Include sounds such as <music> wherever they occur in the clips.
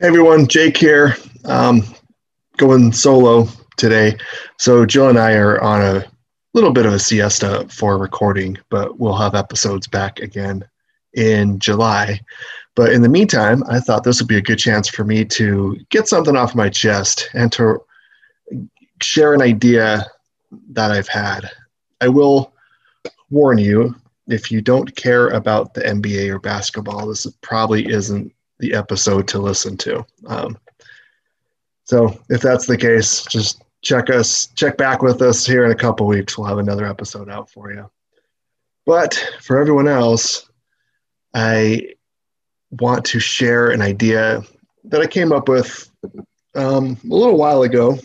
Hey everyone, Jake here. Um, going solo today. So Jill and I are on a little bit of a siesta for recording, but we'll have episodes back again in July. But in the meantime, I thought this would be a good chance for me to get something off my chest and to share an idea that I've had. I will warn you if you don't care about the NBA or basketball, this probably isn't the episode to listen to. Um, so if that's the case, just check us, check back with us here in a couple weeks. We'll have another episode out for you. But for everyone else, I want to share an idea that I came up with um, a little while ago,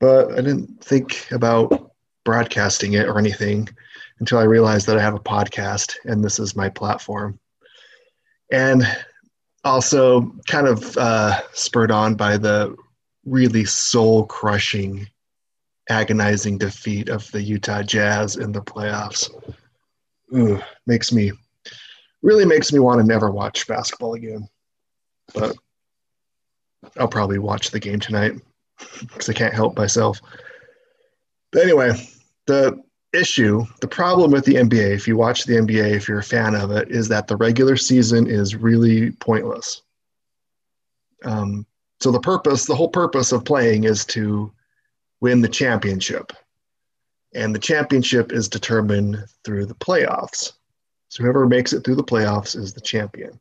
but I didn't think about broadcasting it or anything until I realized that I have a podcast and this is my platform. And also, kind of uh, spurred on by the really soul crushing, agonizing defeat of the Utah Jazz in the playoffs. Ooh, makes me really makes me want to never watch basketball again. But I'll probably watch the game tonight because I can't help myself. But anyway, the issue, the problem with the NBA, if you watch the NBA, if you're a fan of it, is that the regular season is really pointless. Um, so the purpose, the whole purpose of playing is to win the championship. And the championship is determined through the playoffs. So whoever makes it through the playoffs is the champion.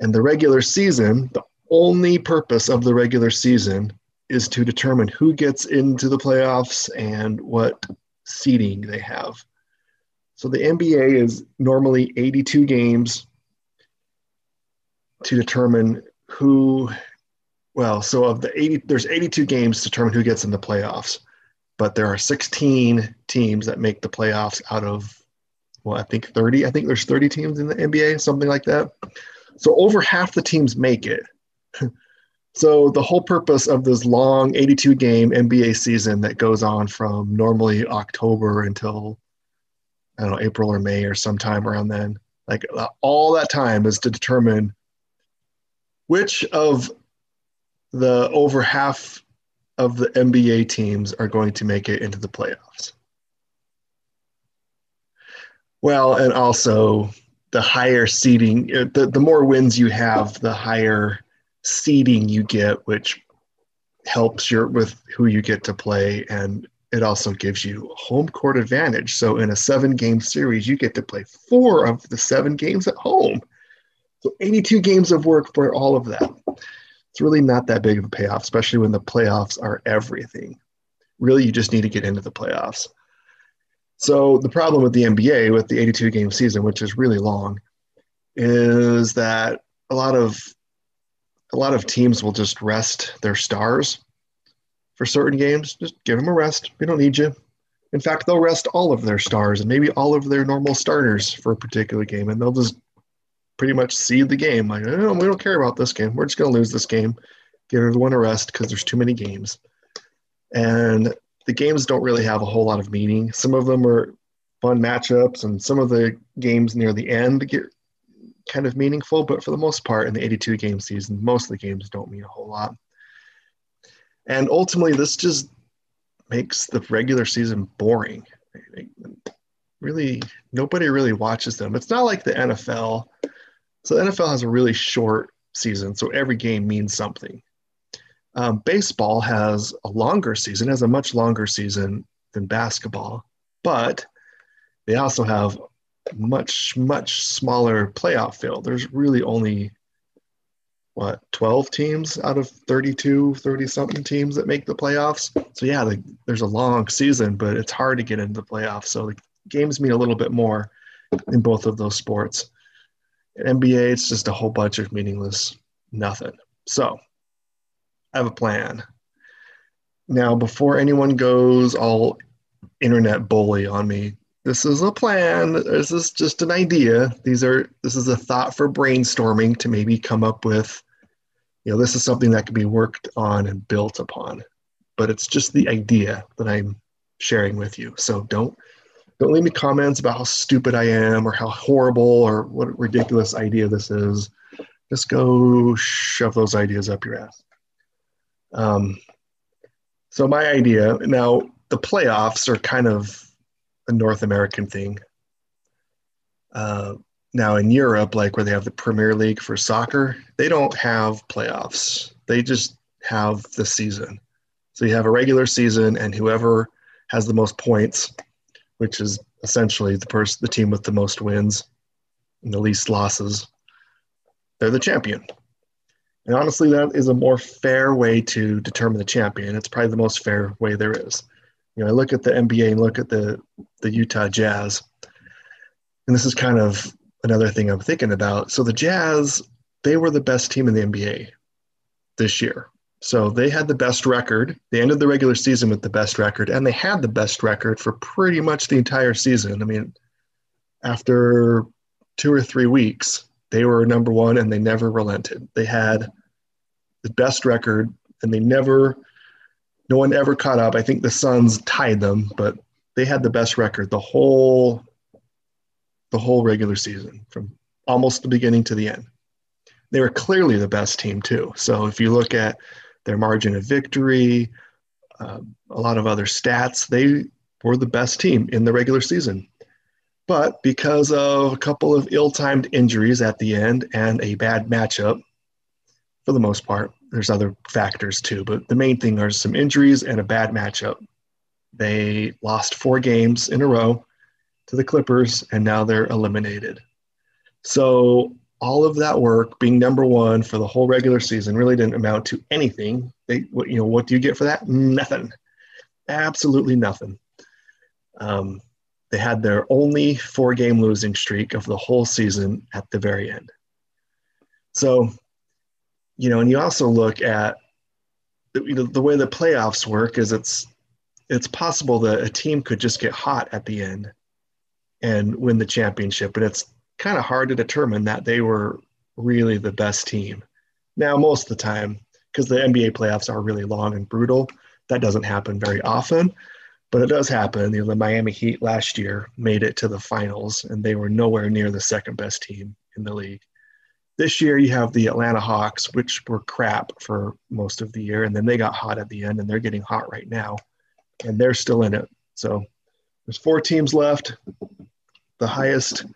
And the regular season, the only purpose of the regular season is to determine who gets into the playoffs and what seeding they have. So the NBA is normally 82 games to determine who well, so of the 80 there's 82 games to determine who gets in the playoffs. But there are 16 teams that make the playoffs out of well, I think 30. I think there's 30 teams in the NBA, something like that. So over half the teams make it. <laughs> So the whole purpose of this long 82 game NBA season that goes on from normally October until I don't know April or May or sometime around then, like uh, all that time is to determine which of the over half of the NBA teams are going to make it into the playoffs. Well, and also the higher seeding, uh, the, the more wins you have, the higher seeding you get, which helps your with who you get to play and it also gives you home court advantage. So in a seven game series, you get to play four of the seven games at home. So 82 games of work for all of that. It's really not that big of a payoff, especially when the playoffs are everything. Really, you just need to get into the playoffs. So the problem with the NBA, with the 82 game season, which is really long, is that a lot of a lot of teams will just rest their stars for certain games. Just give them a rest. We don't need you. In fact, they'll rest all of their stars and maybe all of their normal starters for a particular game, and they'll just pretty much cede the game. Like, oh, we don't care about this game. We're just going to lose this game. Give everyone a rest because there's too many games. And the games don't really have a whole lot of meaning. Some of them are fun matchups, and some of the games near the end get kind of meaningful, but for the most part, in the 82 game season, most of the games don't mean a whole lot. And ultimately, this just makes the regular season boring. Really, nobody really watches them. It's not like the NFL. So the NFL has a really short season, so every game means something. Um, baseball has a longer season, has a much longer season than basketball, but they also have much much smaller playoff field. There's really only what 12 teams out of 32 30 something teams that make the playoffs? So yeah the, there's a long season but it's hard to get into the playoffs. So the games mean a little bit more in both of those sports. In nba it's just a whole bunch of meaningless nothing. So i have a plan. Now before anyone goes all internet bully on me this is a plan. This is just an idea. These are this is a thought for brainstorming to maybe come up with, you know, this is something that can be worked on and built upon. But it's just the idea that I'm sharing with you. So don't don't leave me comments about how stupid I am or how horrible or what ridiculous idea this is. Just go shove those ideas up your ass. Um, so my idea now, the playoffs are kind of a North American thing. Uh, now in Europe, like where they have the Premier League for soccer, they don't have playoffs. They just have the season. So you have a regular season, and whoever has the most points, which is essentially the person, the team with the most wins and the least losses, they're the champion. And honestly, that is a more fair way to determine the champion. It's probably the most fair way there is. You know, I look at the NBA and look at the the Utah Jazz, and this is kind of another thing I'm thinking about. So the Jazz, they were the best team in the NBA this year. So they had the best record. They ended the regular season with the best record, and they had the best record for pretty much the entire season. I mean, after two or three weeks, they were number one and they never relented. They had the best record and they never, no one ever caught up. I think the Suns tied them, but they had the best record the whole, the whole regular season from almost the beginning to the end. They were clearly the best team too. So if you look at their margin of victory, uh, a lot of other stats, they were the best team in the regular season. But because of a couple of ill timed injuries at the end and a bad matchup, for the most part, there's other factors too, but the main thing are some injuries and a bad matchup. They lost four games in a row to the Clippers, and now they're eliminated. So all of that work, being number one for the whole regular season, really didn't amount to anything. They, what, you know, what do you get for that? Nothing. Absolutely nothing. Um, they had their only four game losing streak of the whole season at the very end. So, you know, and you also look at the, you know, the way the playoffs work is it's it's possible that a team could just get hot at the end and win the championship, but it's kind of hard to determine that they were really the best team. Now, most of the time, because the NBA playoffs are really long and brutal, that doesn't happen very often but it does happen. You know, the Miami Heat last year made it to the finals, and they were nowhere near the second best team in the league. This year, you have the Atlanta Hawks, which were crap for most of the year, and then they got hot at the end, and they're getting hot right now, and they're still in it. So there's four teams left. The highest,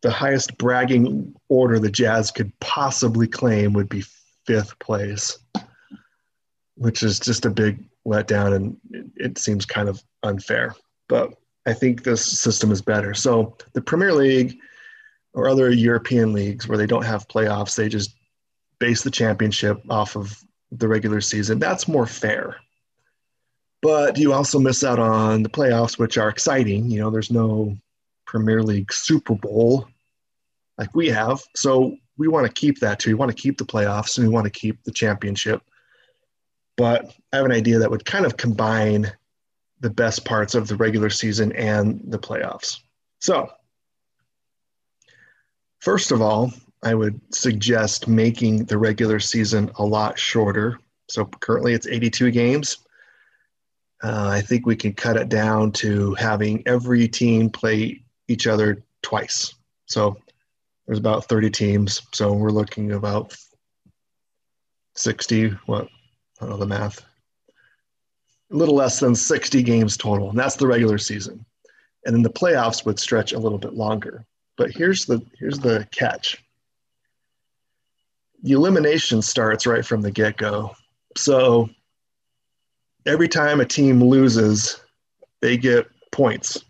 the highest bragging order the Jazz could possibly claim would be fifth place, which is just a big letdown, and it, it seems kind of unfair. But I think this system is better. So the Premier League or other European leagues where they don't have playoffs, they just base the championship off of the regular season. That's more fair. But you also miss out on the playoffs, which are exciting. You know, there's no Premier League Super Bowl like we have. So we want to keep that too. We want to keep the playoffs and we want to keep the championship but I have an idea that would kind of combine the best parts of the regular season and the playoffs. So, first of all, I would suggest making the regular season a lot shorter. So, currently it's 82 games. Uh, I think we can cut it down to having every team play each other twice. So, there's about 30 teams. So, we're looking about 60, what, I don't know the math. A little less than 60 games total, and that's the regular season. And then the playoffs would stretch a little bit longer. But here's the here's the catch. The elimination starts right from the get-go. So every time a team loses, they get points.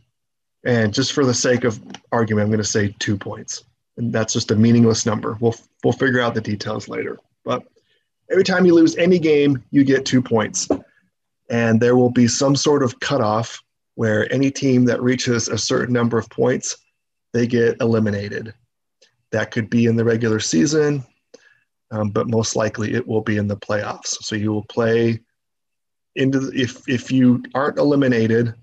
And just for the sake of argument, I'm going to say two points. And that's just a meaningless number. We'll, we'll figure out the details later. But Every time you lose any game, you get two points. And there will be some sort of cutoff where any team that reaches a certain number of points, they get eliminated. That could be in the regular season, um, but most likely it will be in the playoffs. So you will play into the, if if you aren't eliminated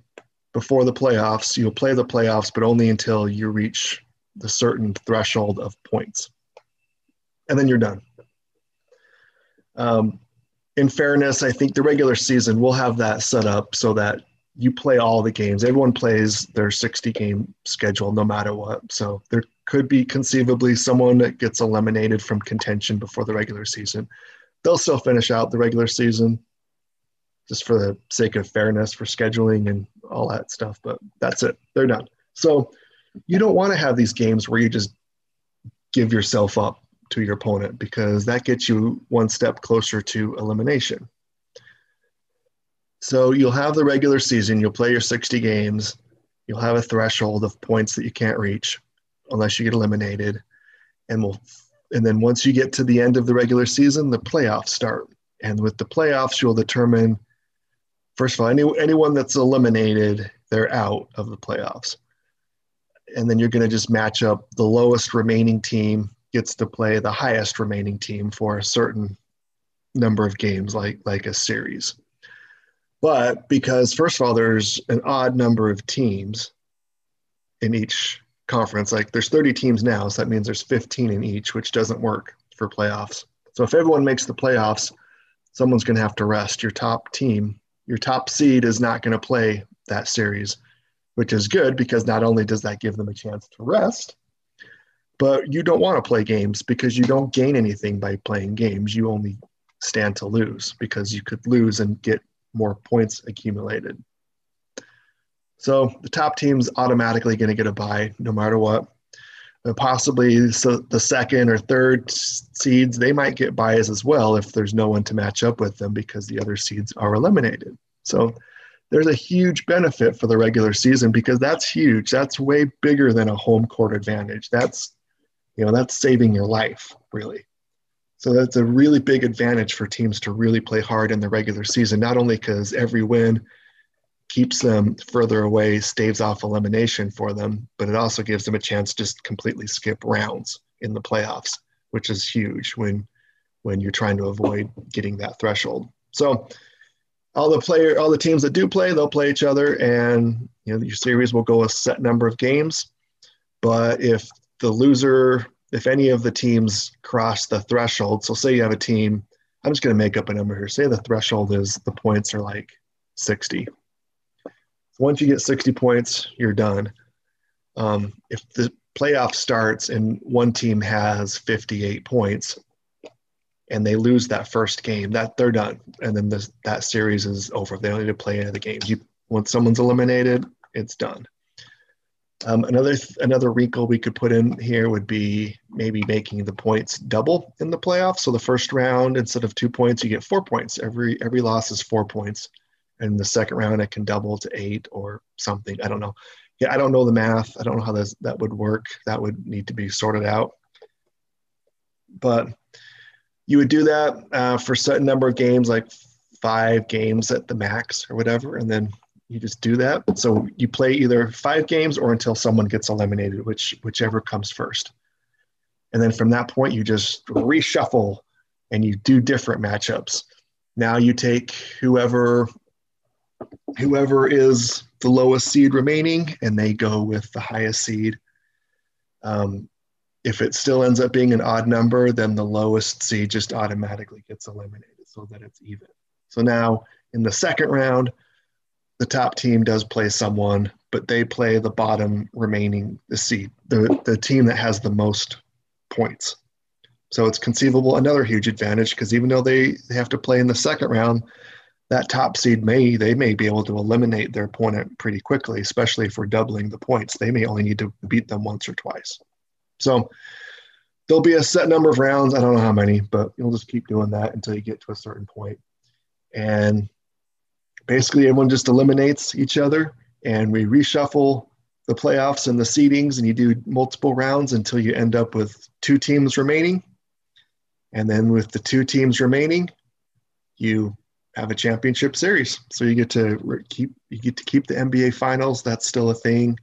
before the playoffs, you'll play the playoffs, but only until you reach the certain threshold of points, and then you're done. Um, in fairness, I think the regular season will have that set up so that you play all the games. Everyone plays their 60 game schedule no matter what. So there could be conceivably someone that gets eliminated from contention before the regular season. They'll still finish out the regular season just for the sake of fairness for scheduling and all that stuff, but that's it. They're done. So you don't want to have these games where you just give yourself up to your opponent because that gets you one step closer to elimination. So you'll have the regular season, you'll play your 60 games, you'll have a threshold of points that you can't reach unless you get eliminated. And we'll and then once you get to the end of the regular season, the playoffs start. And with the playoffs, you'll determine first of all, any, anyone that's eliminated, they're out of the playoffs. And then you're going to just match up the lowest remaining team gets to play the highest remaining team for a certain number of games, like like a series. But because, first of all, there's an odd number of teams in each conference, like there's 30 teams now, so that means there's 15 in each, which doesn't work for playoffs. So if everyone makes the playoffs, someone's going to have to rest. Your top team, your top seed is not going to play that series, which is good because not only does that give them a chance to rest, but you don't want to play games because you don't gain anything by playing games. You only stand to lose because you could lose and get more points accumulated. So the top team's automatically going to get a bye no matter what. And possibly so the second or third seeds, they might get byes as well if there's no one to match up with them because the other seeds are eliminated. So there's a huge benefit for the regular season because that's huge. That's way bigger than a home court advantage. That's you know that's saving your life really. So that's a really big advantage for teams to really play hard in the regular season, not only because every win keeps them further away, staves off elimination for them, but it also gives them a chance to just completely skip rounds in the playoffs, which is huge when when you're trying to avoid getting that threshold. So all the player all the teams that do play, they'll play each other and you know your series will go a set number of games. But if the loser if any of the teams cross the threshold, so say you have a team, I'm just going to make up a number here. Say the threshold is the points are like 60. So once you get 60 points, you're done. Um, if the playoff starts and one team has 58 points and they lose that first game, that they're done, and then this, that series is over. They don't need to play any of the games. You, once someone's eliminated, it's done. Um, another another wrinkle we could put in here would be maybe making the points double in the playoffs. So the first round, instead of two points, you get four points. Every every loss is four points, and the second round it can double to eight or something. I don't know. Yeah, I don't know the math. I don't know how this, that would work. That would need to be sorted out. But you would do that uh, for a certain number of games, like five games at the max or whatever, and then you just do that. So you play either five games or until someone gets eliminated, which whichever comes first. And then from that point, you just reshuffle and you do different matchups. Now you take whoever whoever is the lowest seed remaining, and they go with the highest seed. Um, if it still ends up being an odd number, then the lowest seed just automatically gets eliminated so that it's even. So now in the second round, the top team does play someone, but they play the bottom remaining the seed, the, the team that has the most points. So it's conceivable another huge advantage because even though they, they have to play in the second round, that top seed may they may be able to eliminate their opponent pretty quickly, especially if we're doubling the points. They may only need to beat them once or twice. So there'll be a set number of rounds. I don't know how many, but you'll just keep doing that until you get to a certain point. And basically everyone just eliminates each other and we reshuffle the playoffs and the seedings and you do multiple rounds until you end up with two teams remaining. And then with the two teams remaining you have a championship series. So you get to keep you get to keep the nba finals. That's still a thing.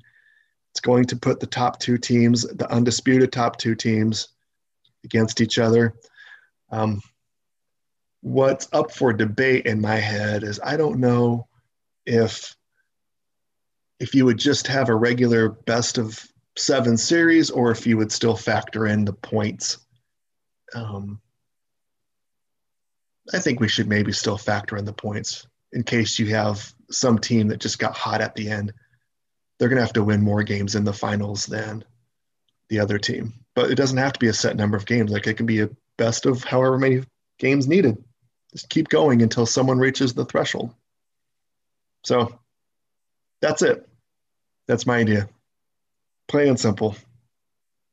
It's going to put the top two teams the undisputed top two teams against each other. Um, what's up for debate in my head is I don't know if if you would just have a regular best of seven series or if you would still factor in the points. Um, I think we should maybe still factor in the points in case you have some team that just got hot at the end. They're going to have to win more games in the finals than the other team. But it doesn't have to be a set number of games. Like it can be a best of however many games needed. Just keep going until someone reaches the threshold. So that's it. That's my idea. Plain and simple.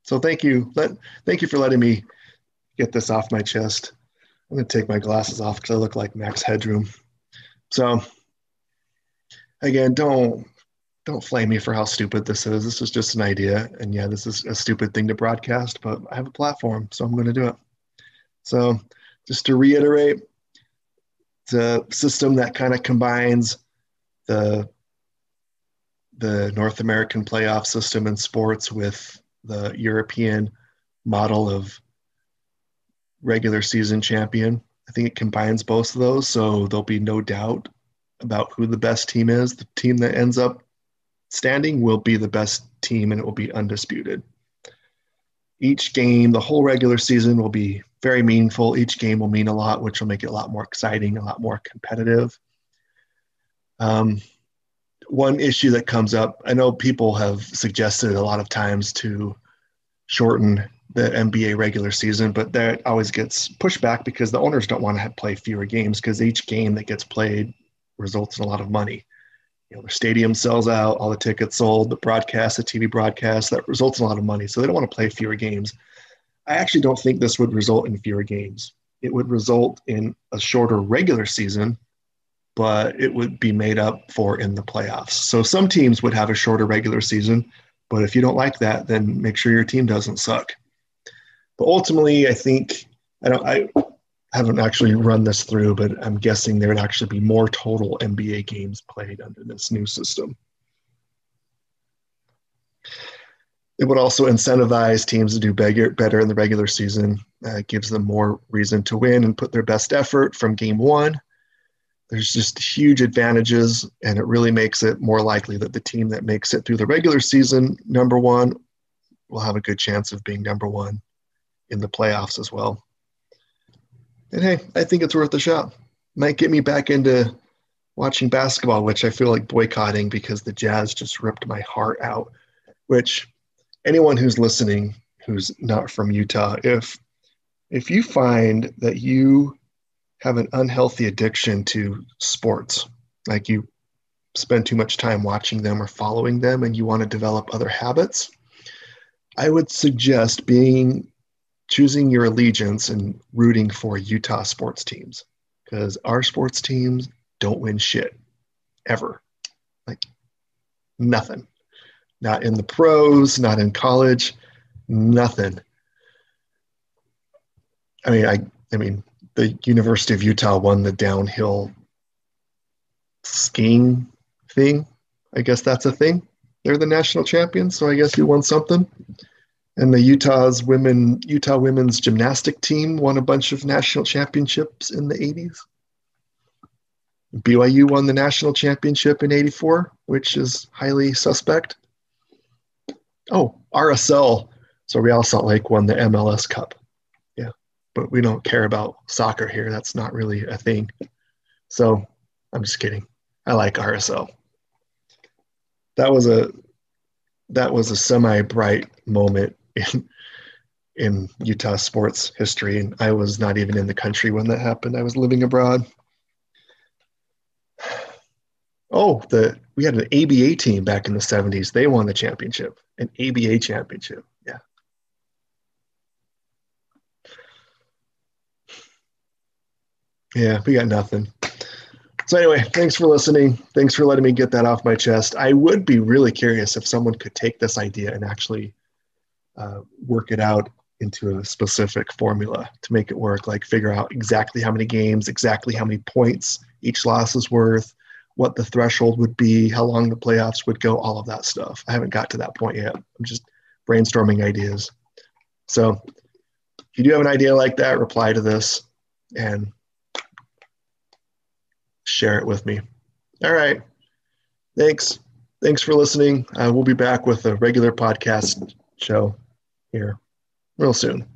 So thank you. Let thank you for letting me get this off my chest. I'm gonna take my glasses off because I look like Max Headroom. So again, don't don't flame me for how stupid this is. This is just an idea, and yeah, this is a stupid thing to broadcast, but I have a platform, so I'm going to do it. So, just to reiterate, the system that kind of combines the the North American playoff system in sports with the European model of regular season champion. I think it combines both of those, so there'll be no doubt about who the best team is. The team that ends up standing will be the best team and it will be undisputed. Each game, the whole regular season will be very meaningful. Each game will mean a lot, which will make it a lot more exciting, a lot more competitive. Um, one issue that comes up, I know people have suggested a lot of times to shorten the NBA regular season, but that always gets pushed back because the owners don't want to play fewer games because each game that gets played results in a lot of money. You know, the stadium sells out, all the tickets sold, the broadcast, the TV broadcast, that results in a lot of money. So they don't want to play fewer games. I actually don't think this would result in fewer games. It would result in a shorter regular season, but it would be made up for in the playoffs. So some teams would have a shorter regular season, but if you don't like that, then make sure your team doesn't suck. But ultimately, I think I don't. I haven't actually run this through, but I'm guessing there would actually be more total NBA games played under this new system. It would also incentivize teams to do better in the regular season. Uh, gives them more reason to win and put their best effort from game one. There's just huge advantages, and it really makes it more likely that the team that makes it through the regular season, number one, will have a good chance of being number one in the playoffs as well. And hey, I think it's worth a shot. Might get me back into watching basketball, which I feel like boycotting because the Jazz just ripped my heart out. Which anyone who's listening who's not from Utah, if if you find that you have an unhealthy addiction to sports, like you spend too much time watching them or following them and you want to develop other habits, I would suggest being choosing your allegiance and rooting for Utah sports teams because our sports teams don't win shit ever. Like nothing. Not in the pros, not in college, nothing. I mean, I I mean, the University of Utah won the downhill skiing thing. I guess that's a thing. They're the national champions, so I guess you won something. And the Utah's women Utah women's gymnastic team won a bunch of national championships in the 80s. BYU won the national championship in 84, which is highly suspect. Oh, RSL, so Real Salt Lake won the MLS Cup. Yeah, but we don't care about soccer here. That's not really a thing. So I'm just kidding. I like RSL. That was a that was a semi bright moment in in Utah sports history, and I was not even in the country when that happened. I was living abroad. Oh, the we had an ABA team back in the '70s. They won the championship, an ABA championship. Yeah. Yeah, we got nothing. So anyway, thanks for listening. Thanks for letting me get that off my chest. I would be really curious if someone could take this idea and actually uh, work it out into a specific formula to make it work like figure out exactly how many games exactly how many points each loss is worth what the threshold would be how long the playoffs would go all of that stuff. I haven't got to that point yet. I'm just brainstorming ideas. So if you do have an idea like that reply to this and share it with me. All right. Thanks. Thanks for listening. Uh, we'll be back with a regular podcast show here real soon.